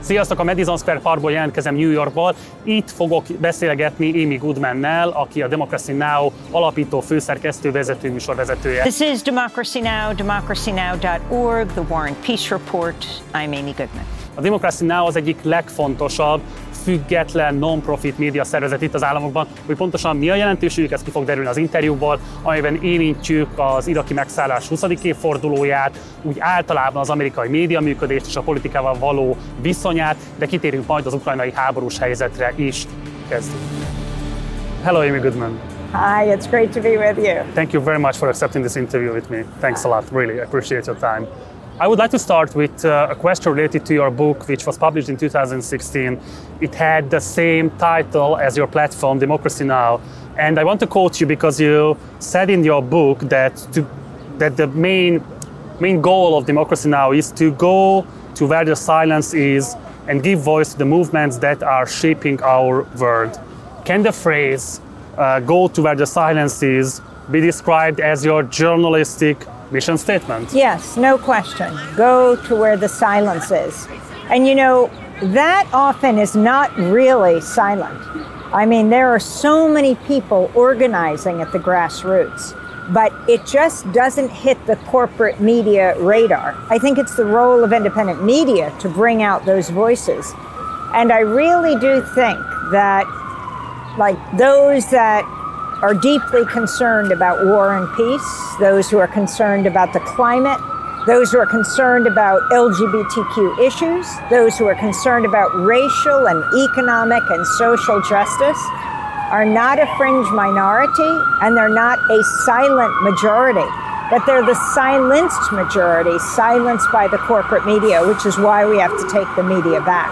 Sziasztok, a Madison Square Parkból jelentkezem New Yorkból. Itt fogok beszélgetni Amy Goodman-nel, aki a Democracy Now! alapító főszerkesztő vezető műsorvezetője. This is Democracy Now!, democracynow.org, the War and Peace Report. I'm Amy Goodman. A Democracy Now! az egyik legfontosabb független non-profit média szervezet itt az államokban, hogy pontosan mi a jelentőségük, ez ki fog derülni az interjúból, amiben érintjük az iraki megszállás 20. évfordulóját, úgy általában az amerikai média működést és a politikával való viszonyát, de kitérünk majd az ukrajnai háborús helyzetre is. Kezdjük. Hello, Amy Goodman. Hi, it's great to be with you. Thank you very much for accepting this interview with me. Thanks a lot, really. I appreciate your time. I would like to start with uh, a question related to your book, which was published in 2016. It had the same title as your platform, Democracy Now! And I want to quote you because you said in your book that, to, that the main, main goal of Democracy Now! is to go to where the silence is and give voice to the movements that are shaping our world. Can the phrase uh, go to where the silence is be described as your journalistic mission statement. Yes, no question. Go to where the silence is. And you know, that often is not really silent. I mean, there are so many people organizing at the grassroots, but it just doesn't hit the corporate media radar. I think it's the role of independent media to bring out those voices. And I really do think that, like, those that are deeply concerned about war and peace, those who are concerned about the climate, those who are concerned about LGBTQ issues, those who are concerned about racial and economic and social justice, are not a fringe minority and they're not a silent majority, but they're the silenced majority, silenced by the corporate media, which is why we have to take the media back.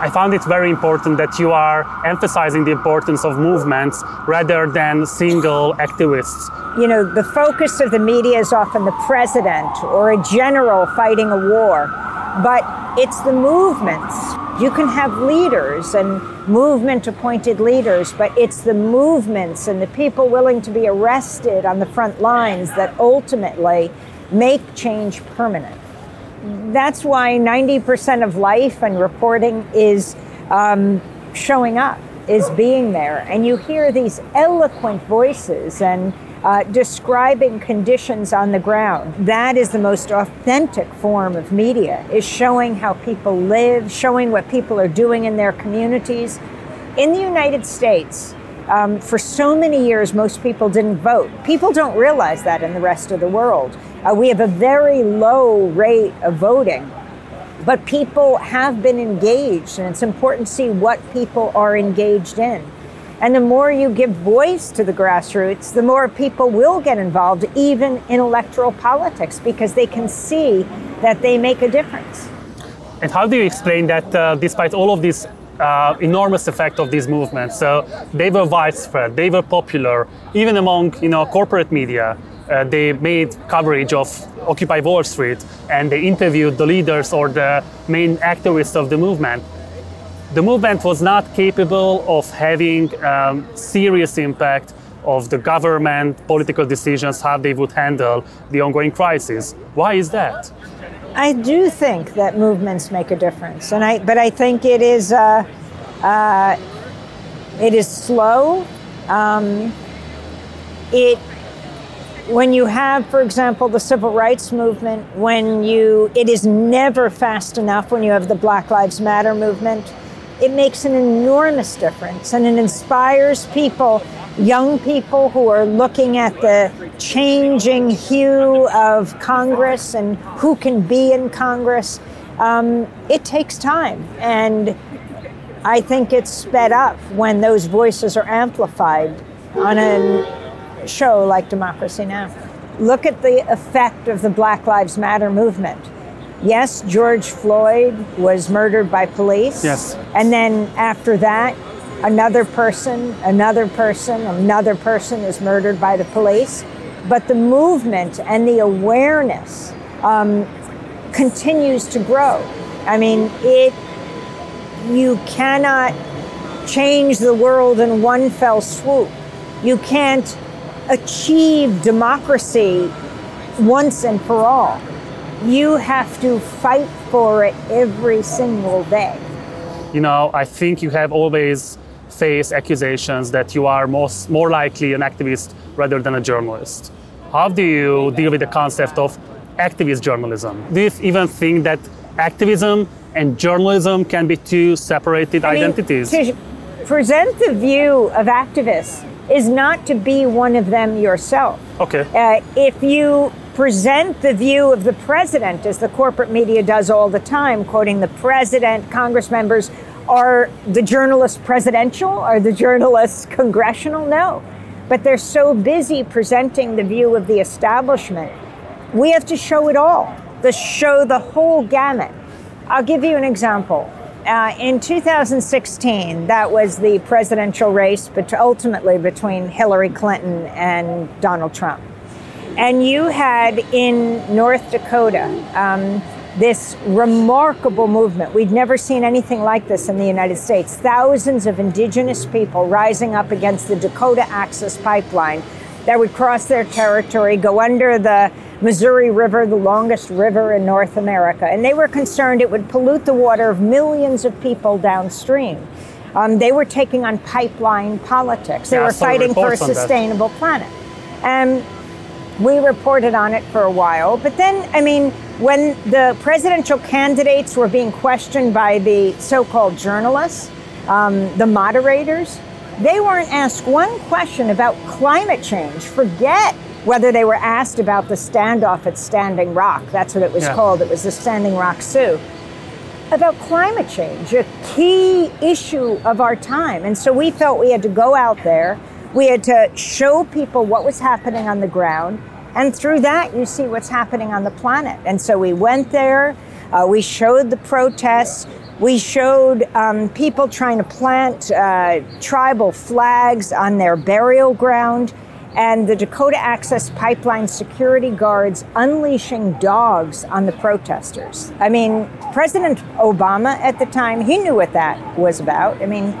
I found it very important that you are emphasizing the importance of movements rather than single activists. You know, the focus of the media is often the president or a general fighting a war, but it's the movements. You can have leaders and movement appointed leaders, but it's the movements and the people willing to be arrested on the front lines that ultimately make change permanent that's why 90% of life and reporting is um, showing up, is being there. And you hear these eloquent voices and uh, describing conditions on the ground. That is the most authentic form of media, is showing how people live, showing what people are doing in their communities. In the United States, um, for so many years, most people didn't vote. People don't realize that in the rest of the world. Uh, we have a very low rate of voting, but people have been engaged, and it's important to see what people are engaged in. And the more you give voice to the grassroots, the more people will get involved, even in electoral politics, because they can see that they make a difference. And how do you explain that, uh, despite all of this uh, enormous effect of these movements. So they were widespread, they were popular, even among you know corporate media uh, they made coverage of Occupy Wall Street and they interviewed the leaders or the main activists of the movement. The movement was not capable of having um, serious impact of the government political decisions how they would handle the ongoing crisis. Why is that? I do think that movements make a difference, and I but I think it is uh, uh, it is slow. Um, it when you have, for example, the civil rights movement, when you, it is never fast enough when you have the Black Lives Matter movement, it makes an enormous difference and it inspires people, young people who are looking at the changing hue of Congress and who can be in Congress. Um, it takes time. And I think it's sped up when those voices are amplified on a show like Democracy Now! Look at the effect of the Black Lives Matter movement. Yes, George Floyd was murdered by police. Yes. And then after that, another person, another person, another person is murdered by the police. But the movement and the awareness um, continues to grow. I mean, it, you cannot change the world in one fell swoop. You can't achieve democracy once and for all. you have to fight for it every single day. You know, I think you have always faced accusations that you are most, more likely an activist rather than a journalist. How do you deal with the concept of activist journalism? Do you even think that activism and journalism can be two separated I mean, identities? To present the view of activists is not to be one of them yourself. Okay. Uh, if you present the view of the president, as the corporate media does all the time, quoting the president, Congress members, are the journalists presidential? Are the journalists congressional? No. But they're so busy presenting the view of the establishment. We have to show it all, to show the whole gamut. I'll give you an example. Uh, in 2016, that was the presidential race, but ultimately between Hillary Clinton and Donald Trump. And you had in North Dakota um, this remarkable movement. We'd never seen anything like this in the United States. Thousands of indigenous people rising up against the Dakota Access Pipeline that would cross their territory, go under the Missouri River, the longest river in North America. And they were concerned it would pollute the water of millions of people downstream. Um, they were taking on pipeline politics. They Yeah, were fighting for a that. sustainable planet. And we reported on it for a while. But then, I mean, when the presidential candidates were being questioned by the so called journalists, um, the moderators, they weren't asked one question about climate change. Forget whether they were asked about the standoff at Standing Rock. That's what it was Yeah. called. It was the Standing Rock Sioux about climate change, a key issue of our time. And so we felt we had to go out there, we had to show people what was happening on the ground, and through that, you see what's happening on the planet. And so we went there, uh, we showed the protests. We showed um, people trying to plant uh, tribal flags on their burial ground and the Dakota Access Pipeline security guards unleashing dogs on the protesters. I mean, President Obama at the time, he knew what that was about. I mean,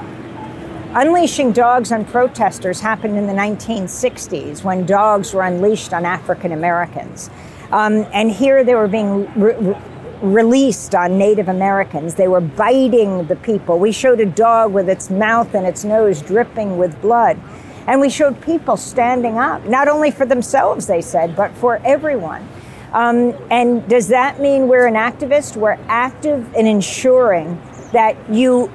unleashing dogs on protesters happened in the 1960s when dogs were unleashed on African Americans. Um, and here they were being re- re- released on Native Americans. They were biting the people. We showed a dog with its mouth and its nose dripping with blood. And we showed people standing up, not only for themselves, they said, but for everyone. Um, and does that mean we're an activist? We're active in ensuring that you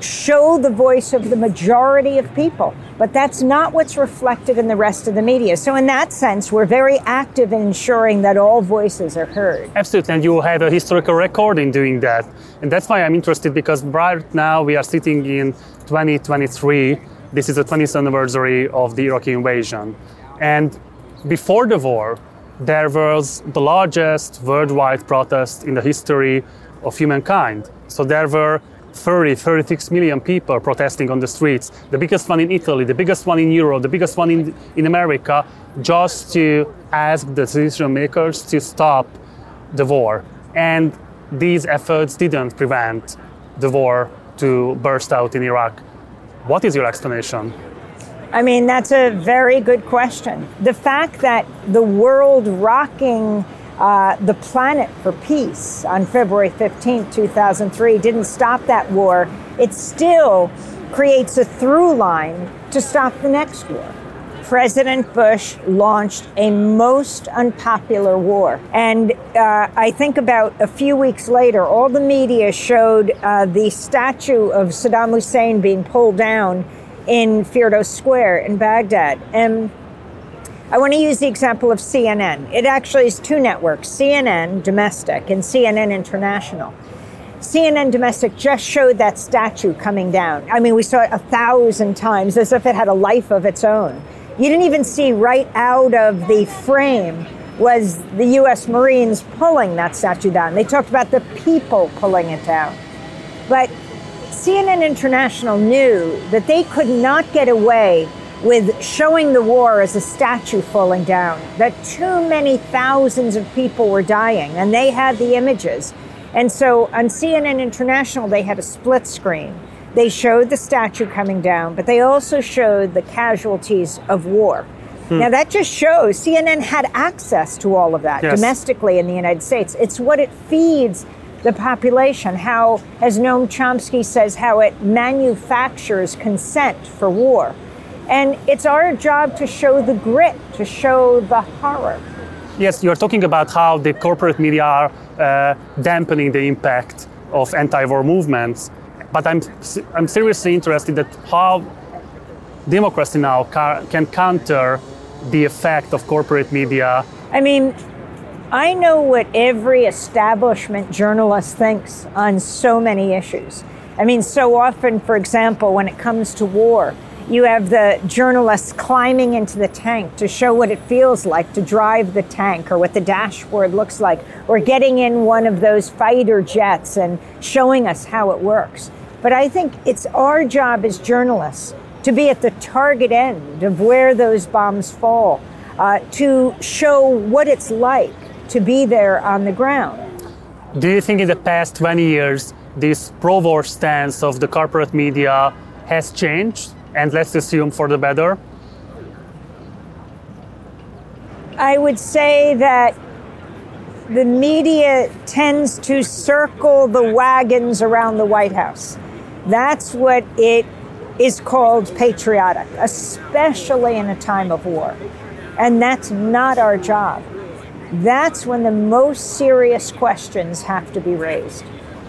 show the voice of the majority of people. But that's not what's reflected in the rest of the media. So, in that sense, we're very active in ensuring that all voices are heard. Absolutely, and you have a historical record in doing that. And that's why I'm interested because right now we are sitting in 2023. This is the 20th anniversary of the Iraqi invasion. And before the war, there was the largest worldwide protest in the history of humankind. So there were 30, 36 million people protesting on the streets, the biggest one in Italy, the biggest one in Europe, the biggest one in, in America, just to ask the decision makers to stop the war. And these efforts didn't prevent the war to burst out in Iraq. What is your explanation? I mean, that's a very good question. The fact that the world rocking uh, the planet for peace on February 15, 2003, didn't stop that war, it still creates a through line to stop the next war. President Bush launched a most unpopular war. And uh, I think about a few weeks later, all the media showed uh, the statue of Saddam Hussein being pulled down in Firdos Square in Baghdad. And I want to use the example of CNN. It actually is two networks CNN domestic and CNN international. CNN domestic just showed that statue coming down. I mean, we saw it a thousand times as if it had a life of its own. You didn't even see right out of the frame was the US Marines pulling that statue down. They talked about the people pulling it down. But CNN International knew that they could not get away with showing the war as a statue falling down, that too many thousands of people were dying, and they had the images. And so on CNN International, they had a split screen. They showed the statue coming down, but they also showed the casualties of war. Hmm. Now, that just shows CNN had access to all of that yes. domestically in the United States. It's what it feeds the population, how, as Noam Chomsky says, how it manufactures consent for war. And it's our job to show the grit, to show the horror. Yes, you're talking about how the corporate media are uh, dampening the impact of anti-war movements, but I'm I'm seriously interested that how democracy now can counter the effect of corporate media. I mean, I know what every establishment journalist thinks on so many issues. I mean, so often, for example, when it comes to war, you have the journalists climbing into the tank to show what it feels like to drive the tank or what the dashboard looks like, or getting in one of those fighter jets and showing us how it works. But I think it's our job as journalists to be at the target end of where those bombs fall, uh, to show what it's like to be there on the ground. Do you think in the past 20 years, this pro war stance of the corporate media has changed? And let's assume for the better? I would say that the media tends to circle the wagons around the White House. That's what it is called patriotic, especially in a time of war. And that's not our job that's when the most serious questions have to be raised.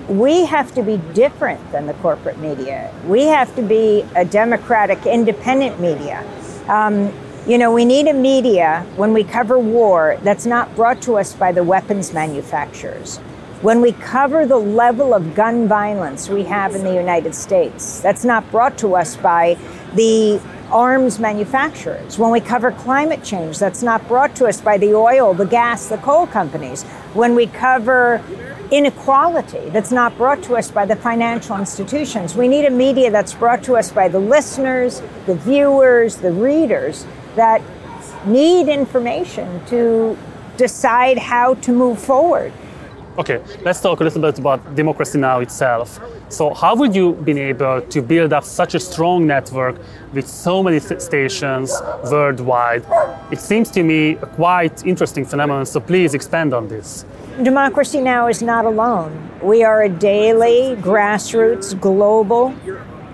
We have to be different than the corporate media. We have to be a democratic, independent media. Um, you know, we need a media when we cover war that's not brought to us by the weapons manufacturers. When we cover the level of gun violence we have in the United States, that's not brought to us by the arms manufacturers. When we cover climate change, that's not brought to us by the oil, the gas, the coal companies. When we cover inequality that's not brought to us by the financial institutions. We need a media that's brought to us by the listeners, the viewers, the readers that need information to decide how to move forward. Okay, let's talk a little bit about Democracy Now! itself. So, how would you been able to build up such a strong network with so many stations worldwide? It seems to me a quite interesting phenomenon, so please expand on this. Democracy Now! is not alone. We are a daily, grassroots, global,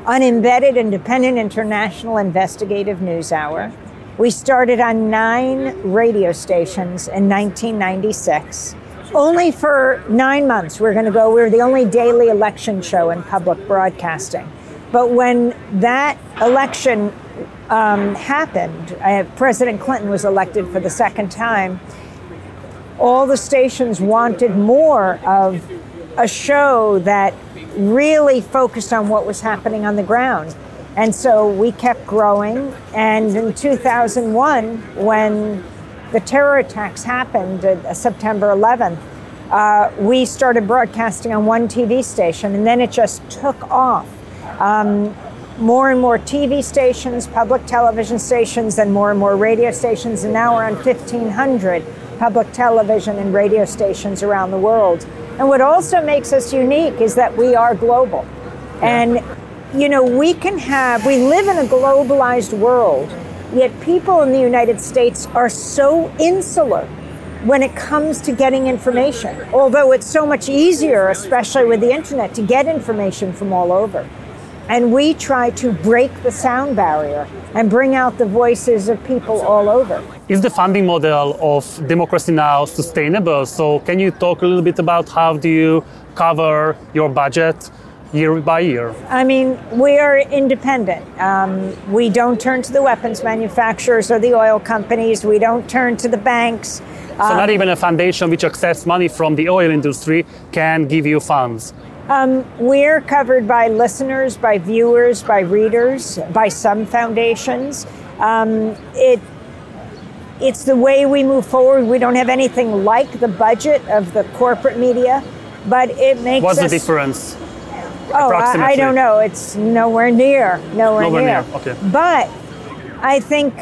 unembedded, independent, international investigative news hour. We started on nine radio stations in 1996 only for nine months we're going to go. We're the only daily election show in public broadcasting. But when that election um, happened, uh, President Clinton was elected for the second time, all the stations wanted more of a show that really focused on what was happening on the ground. And so we kept growing. And in 2001, when the terror attacks happened uh, September 11th, uh, we started broadcasting on one TV station, and then it just took off. Um, more and more TV stations, public television stations, and more and more radio stations, and now we're on 1,500 public television and radio stations around the world. And what also makes us unique is that we are global. And, you know, we can have, we live in a globalized world Yet people in the United States are so insular when it comes to getting information, although it's so much easier, especially with the internet, to get information from all over. And we try to break the sound barrier and bring out the voices of people all over. Is the funding model of Democracy Now! sustainable? So, can you talk a little bit about how do you cover your budget year by year? I mean, we are independent. Um, we don't turn to the weapons manufacturers or the oil companies. We don't turn to the banks. So, um, not even a foundation which accepts money from the oil industry can give you funds. Um, we're covered by listeners, by viewers, by readers, by some foundations. Um, it it's the way we move forward. We don't have anything like the budget of the corporate media, but it makes What's us, the difference? Oh, I, I, don't know. It's nowhere near. Nowhere, nowhere near. near. Okay. But I think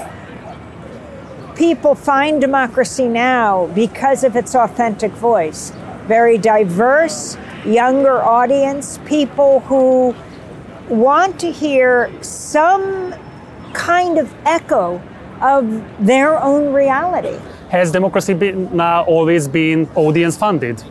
people find democracy now because of its authentic voice. Very diverse, younger audience, people who want to hear some kind of echo of their own reality. Has democracy been now always been audience funded?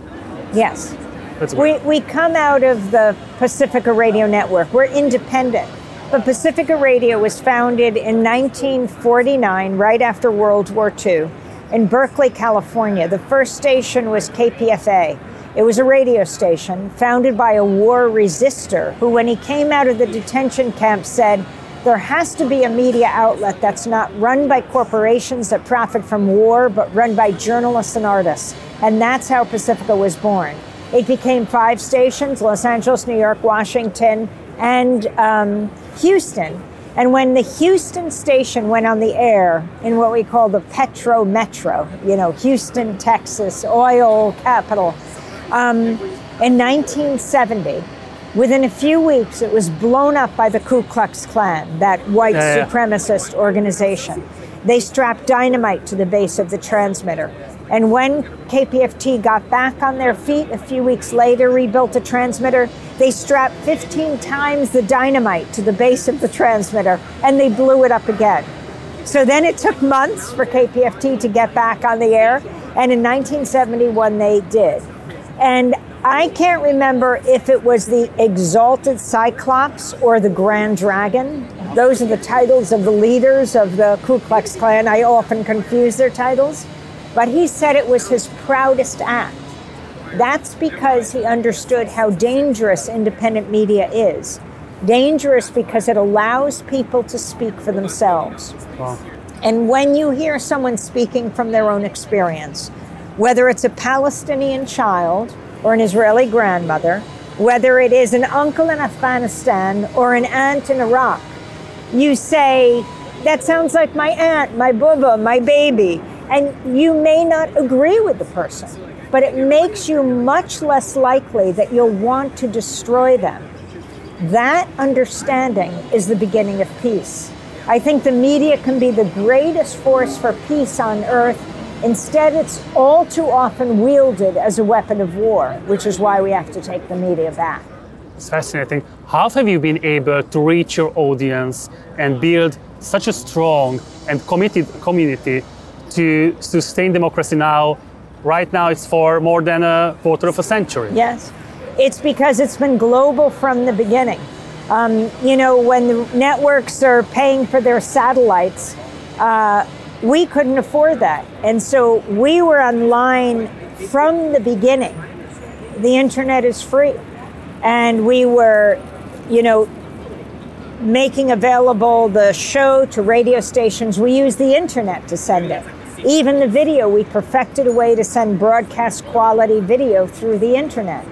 Yes. That's We, great. we come out of the Pacifica Radio Network. We're independent. But Pacifica Radio was founded in 1949, right after World War II, in Berkeley, California. The first station was KPFA. It was a radio station founded by a war resistor who, when he came out of the detention camp, said, There has to be a media outlet that's not run by corporations that profit from war, but run by journalists and artists. And that's how Pacifica was born. It became five stations Los Angeles, New York, Washington, and um, Houston. And when the Houston station went on the air in what we call the Petro Metro, you know, Houston, Texas, oil capital, um, in 1970, within a few weeks, it was blown up by the Ku Klux Klan, that white Yeah, yeah. supremacist organization. They strapped dynamite to the base of the transmitter. And when KPFT got back on their feet a few weeks later, rebuilt the transmitter, they strapped 15 times the dynamite to the base of the transmitter and they blew it up again. So then it took months for KPFT to get back on the air, and in 1971 they did. And I can't remember if it was the Exalted Cyclops or the Grand Dragon. Those are the titles of the leaders of the Ku Klux Klan. I often confuse their titles. But he said it was his proudest act. That's because he understood how dangerous independent media is. Dangerous because it allows people to speak for themselves. And when you hear someone speaking from their own experience, whether it's a Palestinian child or an Israeli grandmother, whether it is an uncle in Afghanistan or an aunt in Iraq, you say, That sounds like my aunt, my bubba, my baby. And you may not agree with the person, but it makes you much less likely that you'll want to destroy them. That understanding is the beginning of peace. I think the media can be the greatest force for peace on earth. Instead, it's all too often wielded as a weapon of war, which is why we have to take the media back. It's fascinating. How have you been able to reach your audience and build such a strong and committed community to sustain democracy now? Right now, it's for more than a quarter of a century. Yes. It's because it's been global from the beginning. Um, you know, when the networks are paying for their satellites, uh, we couldn't afford that. And so we were online from the beginning. The internet is free. And we were, you know, making available the show to radio stations. We used the internet to send it. Even the video, we perfected a way to send broadcast quality video through the internet.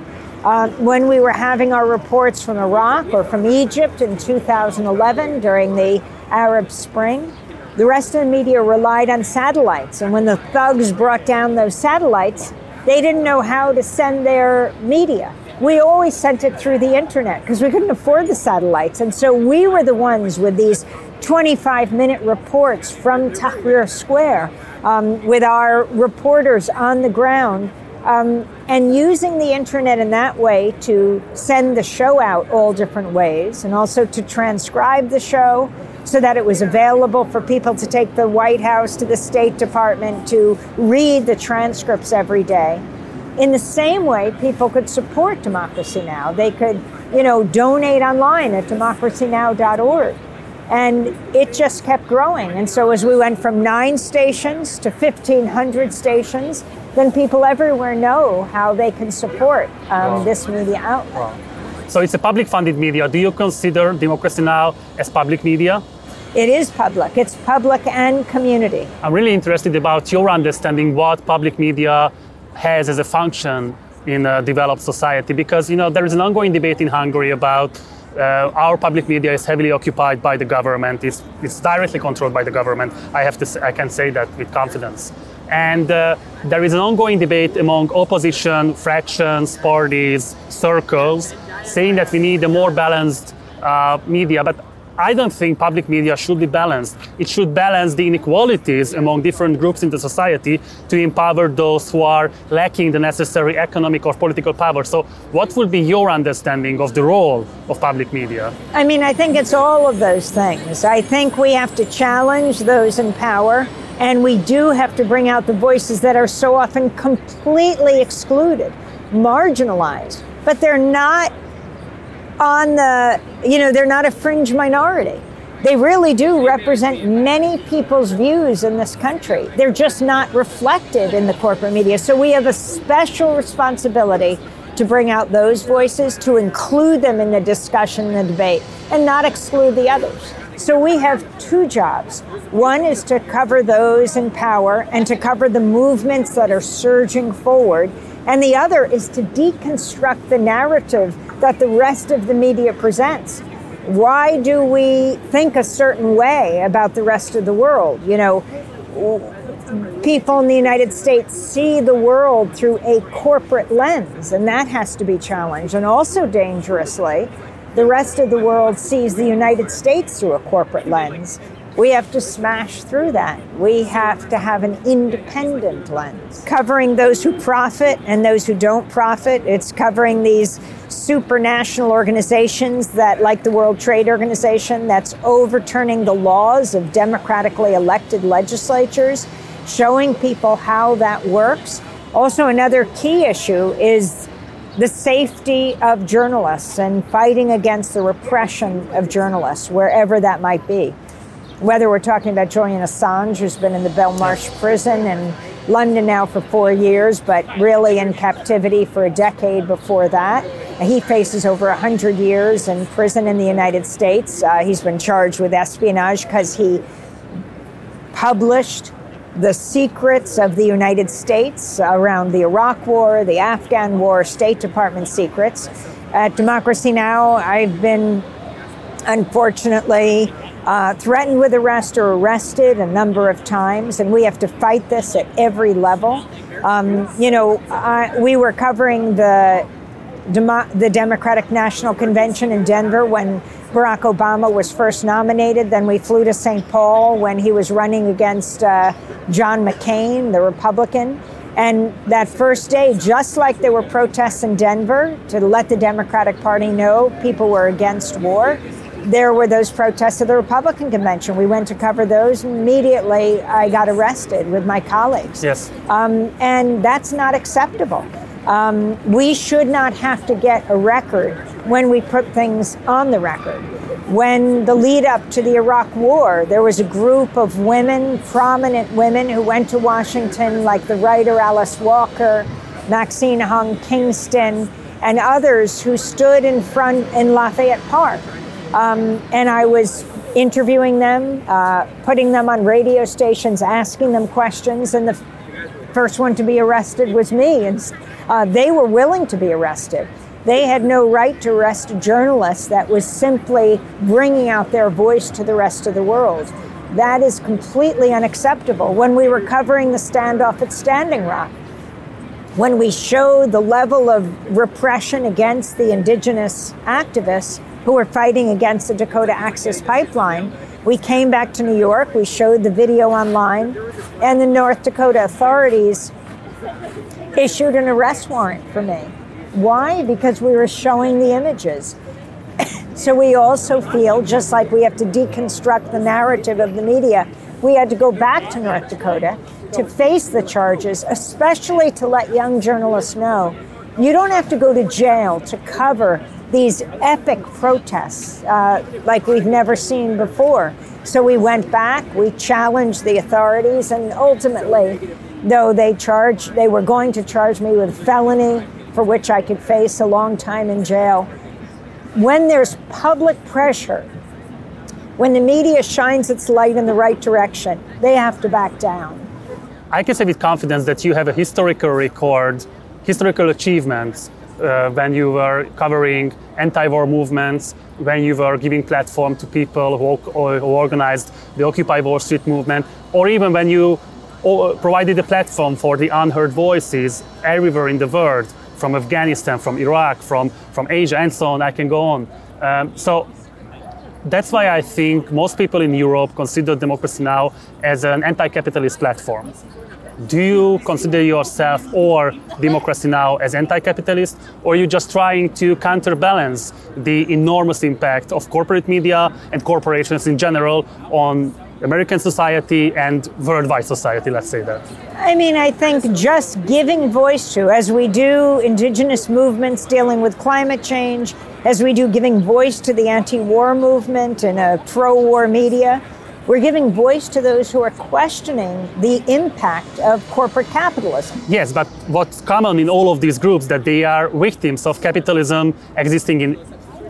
Uh, when we were having our reports from Iraq or from Egypt in 2011 during the Arab Spring, the rest of the media relied on satellites. And when the thugs brought down those satellites, they didn't know how to send their media. We always sent it through the internet because we couldn't afford the satellites. And so we were the ones with these 25 minute reports from Tahrir Square um, with our reporters on the ground um, and using the internet in that way to send the show out all different ways and also to transcribe the show so that it was available for people to take the White House to the State Department to read the transcripts every day. In the same way, people could support Democracy Now! They could, you know, donate online at democracynow.org. And it just kept growing. And so as we went from nine stations to 1,500 stations, then people everywhere know how they can support um, this media outlet. So it's a public funded media. Do you consider Democracy Now! as public media? It is public. It's public and community. I'm really interested about your understanding what public media has as a function in a developed society because you know there is an ongoing debate in Hungary about uh, our public media is heavily occupied by the government. It's, it's directly controlled by the government. I have to say, I can say that with confidence. And uh, there is an ongoing debate among opposition fractions, parties, circles, saying that we need a more balanced uh, media. But I don't think public media should be balanced. It should balance the inequalities among different groups in the society to empower those who are lacking the necessary economic or political power. So, what would be your understanding of the role of public media? I mean, I think it's all of those things. I think we have to challenge those in power, and we do have to bring out the voices that are so often completely excluded, marginalized, but they're not on the, you know, they're not a fringe minority. They really do represent many people's views in this country. They're just not reflected in the corporate media. So we have a special responsibility to bring out those voices, to include them in the discussion and the debate, and not exclude the others. So we have two jobs. One is to cover those in power and to cover the movements that are surging forward. And the other is to deconstruct the narrative that the rest of the media presents. Why do we think a certain way about the rest of the world? You know, people in the United States see the world through a corporate lens, and that has to be challenged. And also dangerously, the rest of the world sees the United States through a corporate lens. We have to smash through that. We have to have an independent lens, covering those who profit and those who don't profit. It's covering these supranational organizations that, like the World Trade Organization, that's overturning the laws of democratically elected legislatures, showing people how that works. Also, another key issue is the safety of journalists and fighting against the repression of journalists, wherever that might be whether we're talking about Julian Assange, who's been in the Belmarsh prison in London now for four years, but really in captivity for a decade before that. He faces over 100 years in prison in the United States. Uh, he's been charged with espionage because he published the secrets of the United States around the Iraq War, the Afghan War, State Department secrets. At Democracy Now!, I've been unfortunately uh, threatened with arrest or arrested a number of times, and we have to fight this at every level. Um, you know, I, we were covering the Demo- the Democratic National Convention in Denver when Barack Obama was first nominated. Then we flew to St. Paul when he was running against uh, John McCain, the Republican. And that first day, just like there were protests in Denver to let the Democratic Party know people were against war, there were those protests at the Republican convention. We went to cover those. Immediately, I got arrested with my colleagues. Yes. Um, and that's not acceptable. Um, we should not have to get a record when we put things on the record. When the lead up to the Iraq War, there was a group of women, prominent women, who went to Washington, like the writer Alice Walker, Maxine Hong Kingston, and others who stood in front in Lafayette Park um, and I was interviewing them, uh, putting them on radio stations, asking them questions. And the first one to be arrested was me. And uh, they were willing to be arrested. They had no right to arrest a journalist that was simply bringing out their voice to the rest of the world. That is completely unacceptable. When we were covering the standoff at Standing Rock, when we showed the level of repression against the indigenous activists, who were fighting against the Dakota Access Pipeline. We came back to New York, we showed the video online, and the North Dakota authorities issued an arrest warrant for me. Why? Because we were showing the images. so we also feel, just like we have to deconstruct the narrative of the media, we had to go back to North Dakota to face the charges, especially to let young journalists know you don't have to go to jail to cover these epic protests uh, like we've never seen before. So we went back, we challenged the authorities, and ultimately, though they charged, they were going to charge me with felony, for which I could face a long time in jail. When there's public pressure, when the media shines its light in the right direction, they have to back down. I can say with confidence that you have a historical record, historical achievements uh, when you were covering anti-war movements, when you were giving platform to people who, who organized the Occupy Wall Street movement, or even when you provided a platform for the unheard voices everywhere in the world, from Afghanistan, from Iraq, from, from Asia, and so on. I can go on. Um, so that's why I think most people in Europe consider Democracy Now! as an anti capitalist platform. Do you consider yourself or Democracy Now! as anti capitalist, or are you just trying to counterbalance the enormous impact of corporate media and corporations in general on American society and worldwide society, let's say that? I mean, I think just giving voice to, as we do indigenous movements dealing with climate change, as we do giving voice to the anti war movement and a pro war media, we're giving voice to those who are questioning the impact of corporate capitalism. Yes, but what's common in all of these groups that they are victims of capitalism existing in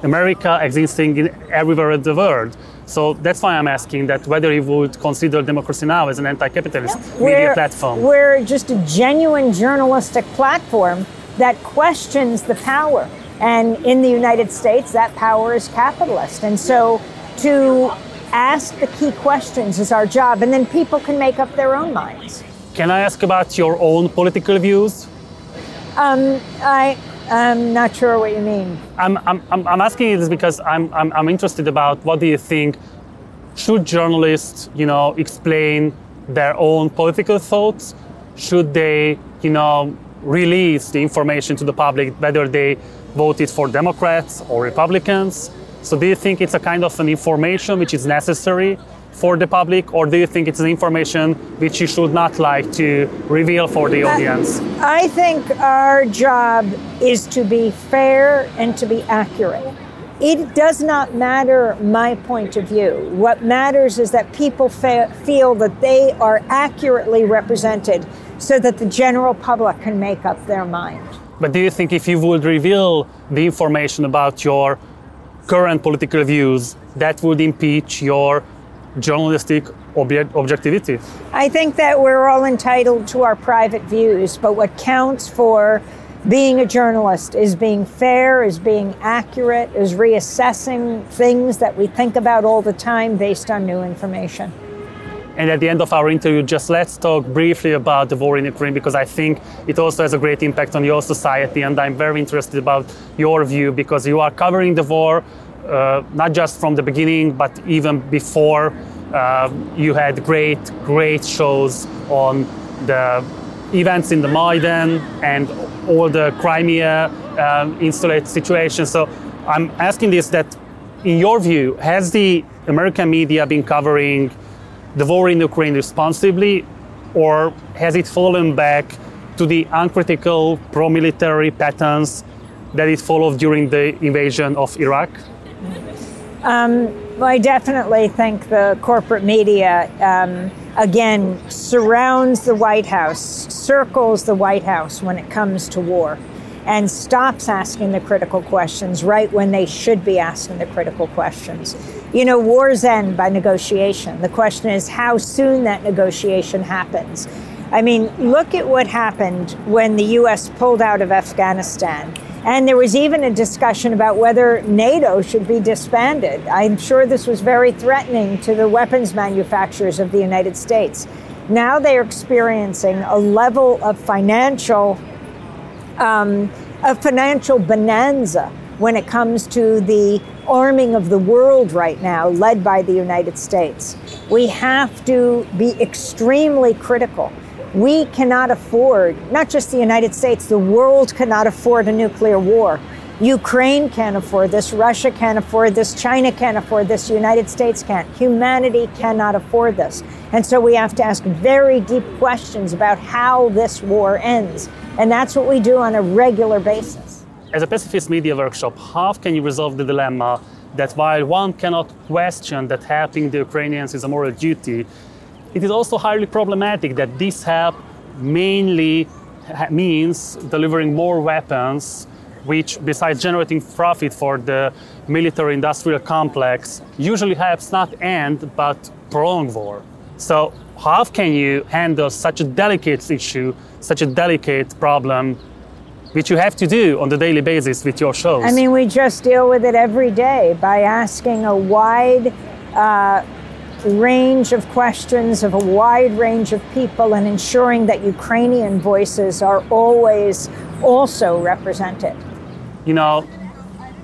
America, existing in everywhere in the world. So that's why I'm asking that whether you would consider Democracy Now! as an anti-capitalist yeah. media platform. We're just a genuine journalistic platform that questions the power. And in the United States, that power is capitalist. And so to ask the key questions is our job, and then people can make up their own minds. Can I ask about your own political views? Um, I, I'm not sure what you mean. I'm, I'm, I'm asking this because I'm, I'm, I'm interested about what do you think should journalists, you know, explain their own political thoughts? Should they, you know, release the information to the public whether they voted for Democrats or Republicans? So do you think it's a kind of an information which is necessary for the public, or do you think it's an information which you should not like to reveal for the audience? I think our job is to be fair and to be accurate. It does not matter my point of view. What matters is that people fa- feel that they are accurately represented so that the general public can make up their mind. But do you think if you would reveal the information about your current political views, that would impeach your journalistic objectivity? I think that we're all entitled to our private views, but what counts for being a journalist is being fair, is being accurate, is reassessing things that we think about all the time based on new information. And at the end of our interview, just let's talk briefly about the war in Ukraine because I think it also has a great impact on your society. And I'm very interested about your view because you are covering the war uh, not just from the beginning, but even before. Uh, you had great, great shows on the events in the Maidan and all the Crimea um, installed situations. So I'm asking this that, in your view, has the American media been covering the war in Ukraine responsibly, or has it fallen back to the uncritical pro military patterns that it followed during the invasion of Iraq? Um, well, I definitely think the corporate media, um, again, surrounds the White House, circles the White House when it comes to war, and stops asking the critical questions right when they should be asking the critical questions. You know, wars end by negotiation. The question is how soon that negotiation happens. I mean, look at what happened when the U.S. pulled out of Afghanistan. And there was even a discussion about whether NATO should be disbanded. I'm sure this was very threatening to the weapons manufacturers of the United States. Now they are experiencing a level of financial, um, a financial bonanza when it comes to the arming of the world right now, led by the United States. We have to be extremely critical we cannot afford, not just the United States, the world cannot afford a nuclear war. Ukraine can't afford this, Russia can't afford this, China can't afford this, United States can't. Humanity cannot afford this. And so we have to ask very deep questions about how this war ends. And that's what we do on a regular basis. As a pacifist media workshop, how can you resolve the dilemma that while one cannot question that helping the Ukrainians is a moral duty, it is also highly problematic that this help mainly means delivering more weapons, which, besides generating profit for the military industrial complex, usually helps not end but prolong war. So, how can you handle such a delicate issue, such a delicate problem, which you have to do on the daily basis with your shows? I mean, we just deal with it every day by asking a wide uh, range of questions of a wide range of people and ensuring that Ukrainian voices are always also represented. You know,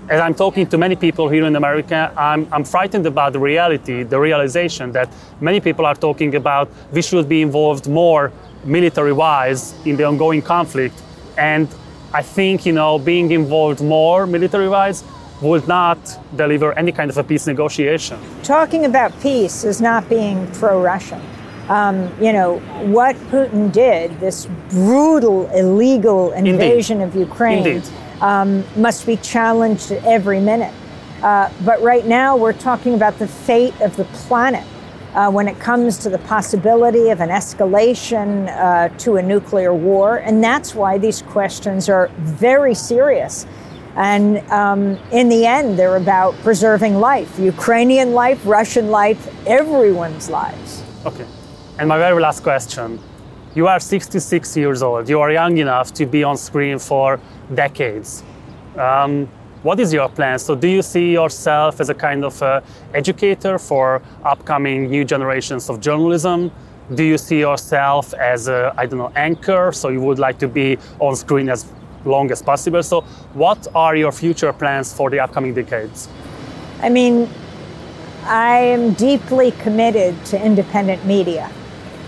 as I'm talking to many people here in America, I'm, I'm frightened about the reality, the realization that many people are talking about we should be involved more military wise in the ongoing conflict. And I think, you know, being involved more military wise would not deliver any kind of a peace negotiation. Talking about peace is not being pro Russian. Um, you know, what Putin did, this brutal, illegal invasion Indeed. of Ukraine. Indeed um, must be challenged every minute. Uh, but right now, we're talking about the fate of the planet uh, when it comes to the possibility of an escalation uh, to a nuclear war. And that's why these questions are very serious. And um, in the end, they're about preserving life Ukrainian life, Russian life, everyone's lives. Okay. And my very last question you are 66 years old, you are young enough to be on screen for decades. Um, what is your plan? So, do you see yourself as a kind of uh, educator for upcoming new generations of journalism? Do you see yourself as a, I don't know, anchor? So, you would like to be on screen as long as possible. So, what are your future plans for the upcoming decades? I mean, I am deeply committed to independent media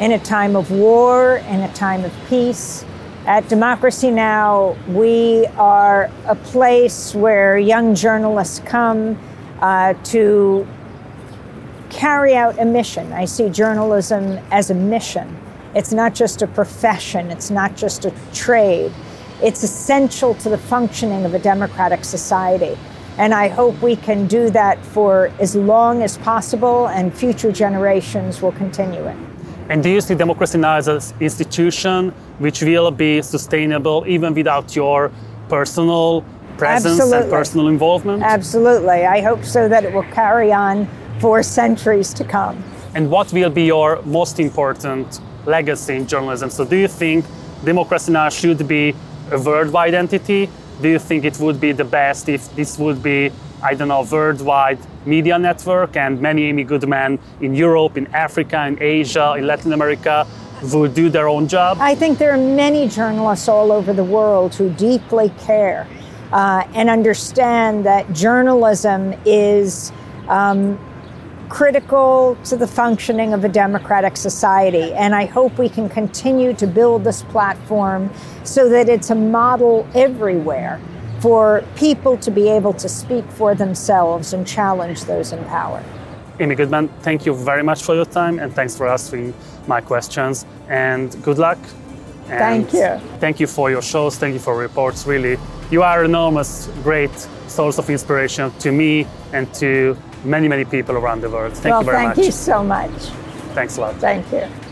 in a time of war, in a time of peace. At Democracy Now!, we are a place where young journalists come uh, to carry out a mission. I see journalism as a mission. It's not just a profession, it's not just a trade. It's essential to the functioning of a democratic society. And I hope we can do that for as long as possible, and future generations will continue it. And do you see democracy now as an institution which will be sustainable even without your personal presence Absolutely. and personal involvement? Absolutely. I hope so that it will carry on for centuries to come. And what will be your most important legacy in journalism? So, do you think Democracy Now! should be a worldwide entity? Do you think it would be the best if this would be, I don't know, worldwide media network and many Amy Goodman in Europe, in Africa, in Asia, in Latin America would do their own job? I think there are many journalists all over the world who deeply care uh, and understand that journalism is um, critical to the functioning of a democratic society. And I hope we can continue to build this platform so that it's a model everywhere for people to be able to speak for themselves and challenge those in power. Amy Goodman, thank you very much for your time and thanks for answering my questions. And good luck. And thank you. Thank you for your shows. Thank you for reports. Really, you are an enormous, great source of inspiration to me and to many, many people around the world. Thank well, you very thank much. you so much. Thanks a lot. Thank you.